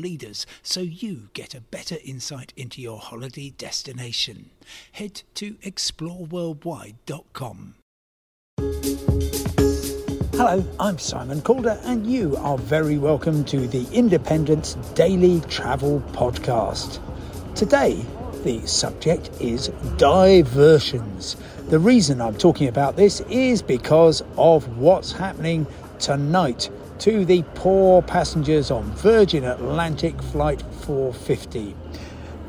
leaders so you get a better insight into your holiday destination. Head to exploreworldwide.com. Hello, I'm Simon Calder, and you are very welcome to the Independent's Daily Travel Podcast. Today, the subject is diversions. The reason I'm talking about this is because of what's happening tonight to the poor passengers on Virgin Atlantic Flight 450.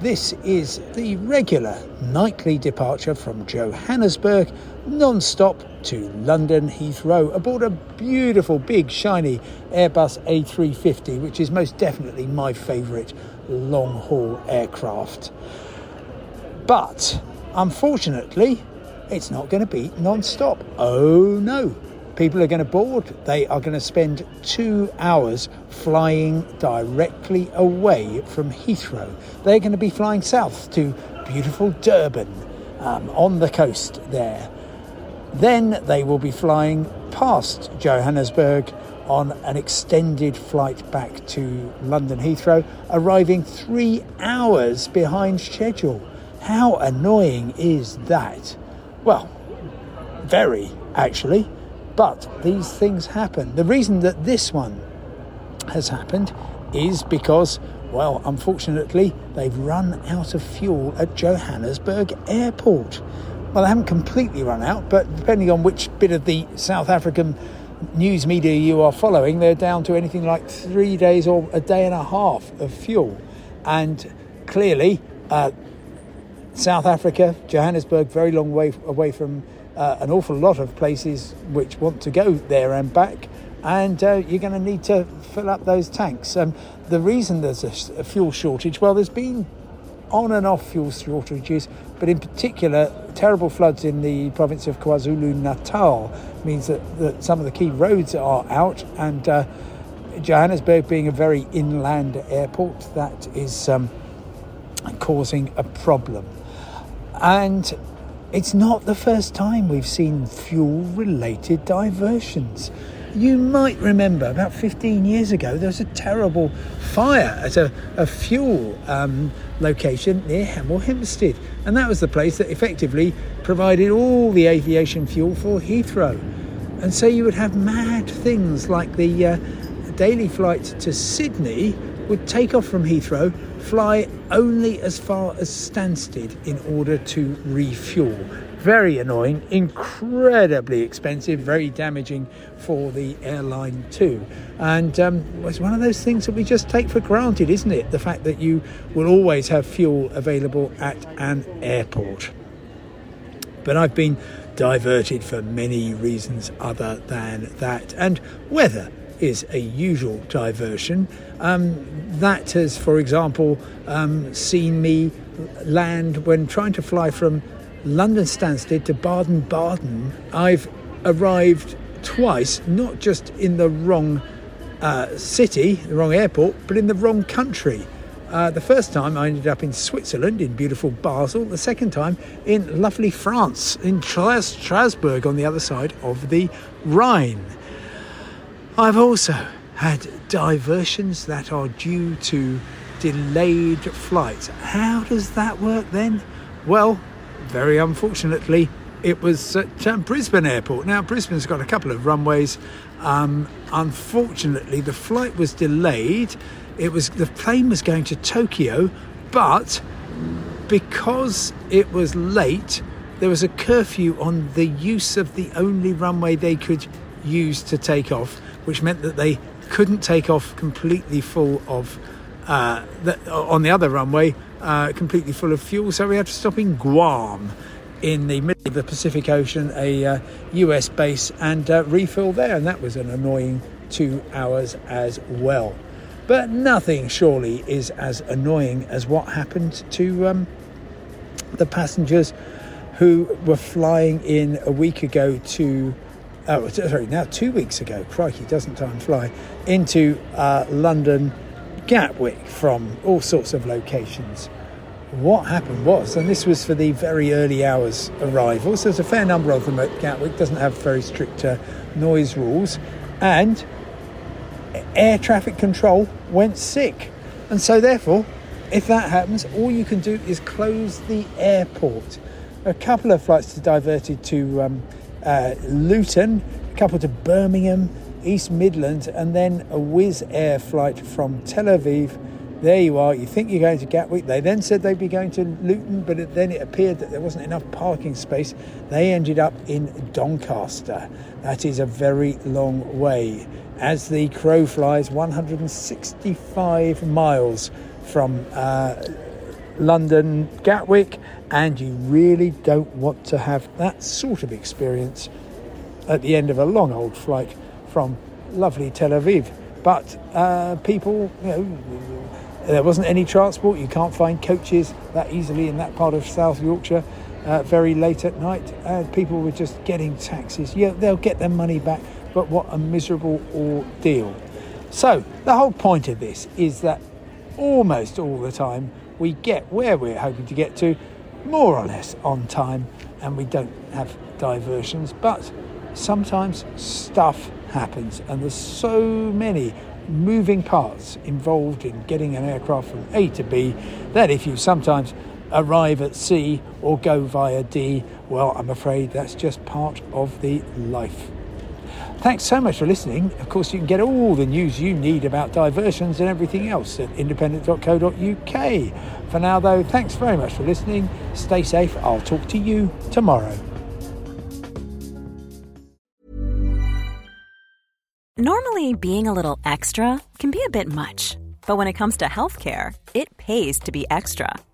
This is the regular nightly departure from Johannesburg non stop to London Heathrow aboard a beautiful, big, shiny Airbus A350, which is most definitely my favourite long haul aircraft. But unfortunately, it's not going to be non stop. Oh no, People are going to board. They are going to spend two hours flying directly away from Heathrow. They're going to be flying south to beautiful Durban um, on the coast there. Then they will be flying past Johannesburg on an extended flight back to London Heathrow, arriving three hours behind schedule. How annoying is that? Well, very actually. But these things happen. The reason that this one has happened is because, well, unfortunately, they've run out of fuel at Johannesburg Airport. Well, they haven't completely run out, but depending on which bit of the South African news media you are following, they're down to anything like three days or a day and a half of fuel. And clearly, uh, South Africa, Johannesburg, very long way away from uh, an awful lot of places which want to go there and back, and uh, you're going to need to fill up those tanks. Um, the reason there's a, a, fuel shortage, well, there's been on and off fuel shortages, but in particular, terrible floods in the province of KwaZulu Natal means that, that some of the key roads are out, and uh, Johannesburg being a very inland airport, that is um, causing a problem. And it's not the first time we've seen fuel related diversions. You might remember about 15 years ago there was a terrible fire at a, a fuel um, location near Hemel Hempstead, and that was the place that effectively provided all the aviation fuel for Heathrow. And so you would have mad things like the uh, daily flight to Sydney would take off from Heathrow, fly only as far as Stansted in order to refuel. Very annoying, incredibly expensive, very damaging for the airline too. And um, it's one of those things that we just take for granted, isn't it? The fact that you will always have fuel available at an airport. But I've been diverted for many reasons other than that. And weather is a usual diversion. Um, that has, for example, um, seen me land when trying to fly from London Stansted to Baden Baden. I've arrived twice, not just in the wrong uh, city, the wrong airport, but in the wrong country. Uh, the first time I ended up in Switzerland, in beautiful Basel. The second time in lovely France, in Strasbourg on the other side of the Rhine. I've also had diversions that are due to delayed flights. How does that work then? Well, very unfortunately, it was at um, Brisbane Airport. Now, Brisbane's got a couple of runways. Um, unfortunately, the flight was delayed. It was the plane was going to Tokyo, but because it was late, there was a curfew on the use of the only runway they could use to take off which meant that they couldn't take off completely full of uh, the, on the other runway, uh, completely full of fuel. So we had to stop in Guam in the middle of the Pacific Ocean, a uh, US base, and uh, refill there. And that was an annoying two hours as well. But nothing surely is as annoying as what happened to um, the passengers who were flying in a week ago to oh sorry now two weeks ago crikey doesn't time fly into uh, london gatwick from all sorts of locations. What happened was and this was for the very early hours arrivals there's a fair number of them at gatwick doesn't have very strict uh, noise rules and air traffic control went sick. And so therefore if that happens all you can do is close the airport. A couple of flights diverted to um, uh, Luton, a couple to Birmingham, East Midlands, and then a Wizz Air flight from Tel Aviv. There you are. You think you're going to Gatwick. They then said they'd be going to Luton, but it, then it appeared that there wasn't enough parking space. They ended up in Doncaster. That is a very long way. As the crow flies, 165 miles from uh, London Gatwick, and you really don't want to have that sort of experience at the end of a long old flight from lovely Tel Aviv. But uh, people, you know, there wasn't any transport. You can't find coaches that easily in that part of South Yorkshire. Uh, very late at night, uh, people were just getting taxis. Yeah, they'll get their money back, but what a miserable ordeal. So, the whole point of this is that almost all the time we get where we're hoping to get to more or less on time and we don't have diversions. But sometimes stuff happens and there's so many moving parts involved in getting an aircraft from A to B that if you sometimes arrive at C or go via D, well, I'm afraid that's just part of the life. Thanks so much for listening. Of course, you can get all the news you need about diversions and everything else at independent.co.uk. For now, though, thanks very much for listening. Stay safe. I'll talk to you tomorrow. Normally, being a little extra can be a bit much, but when it comes to healthcare, it pays to be extra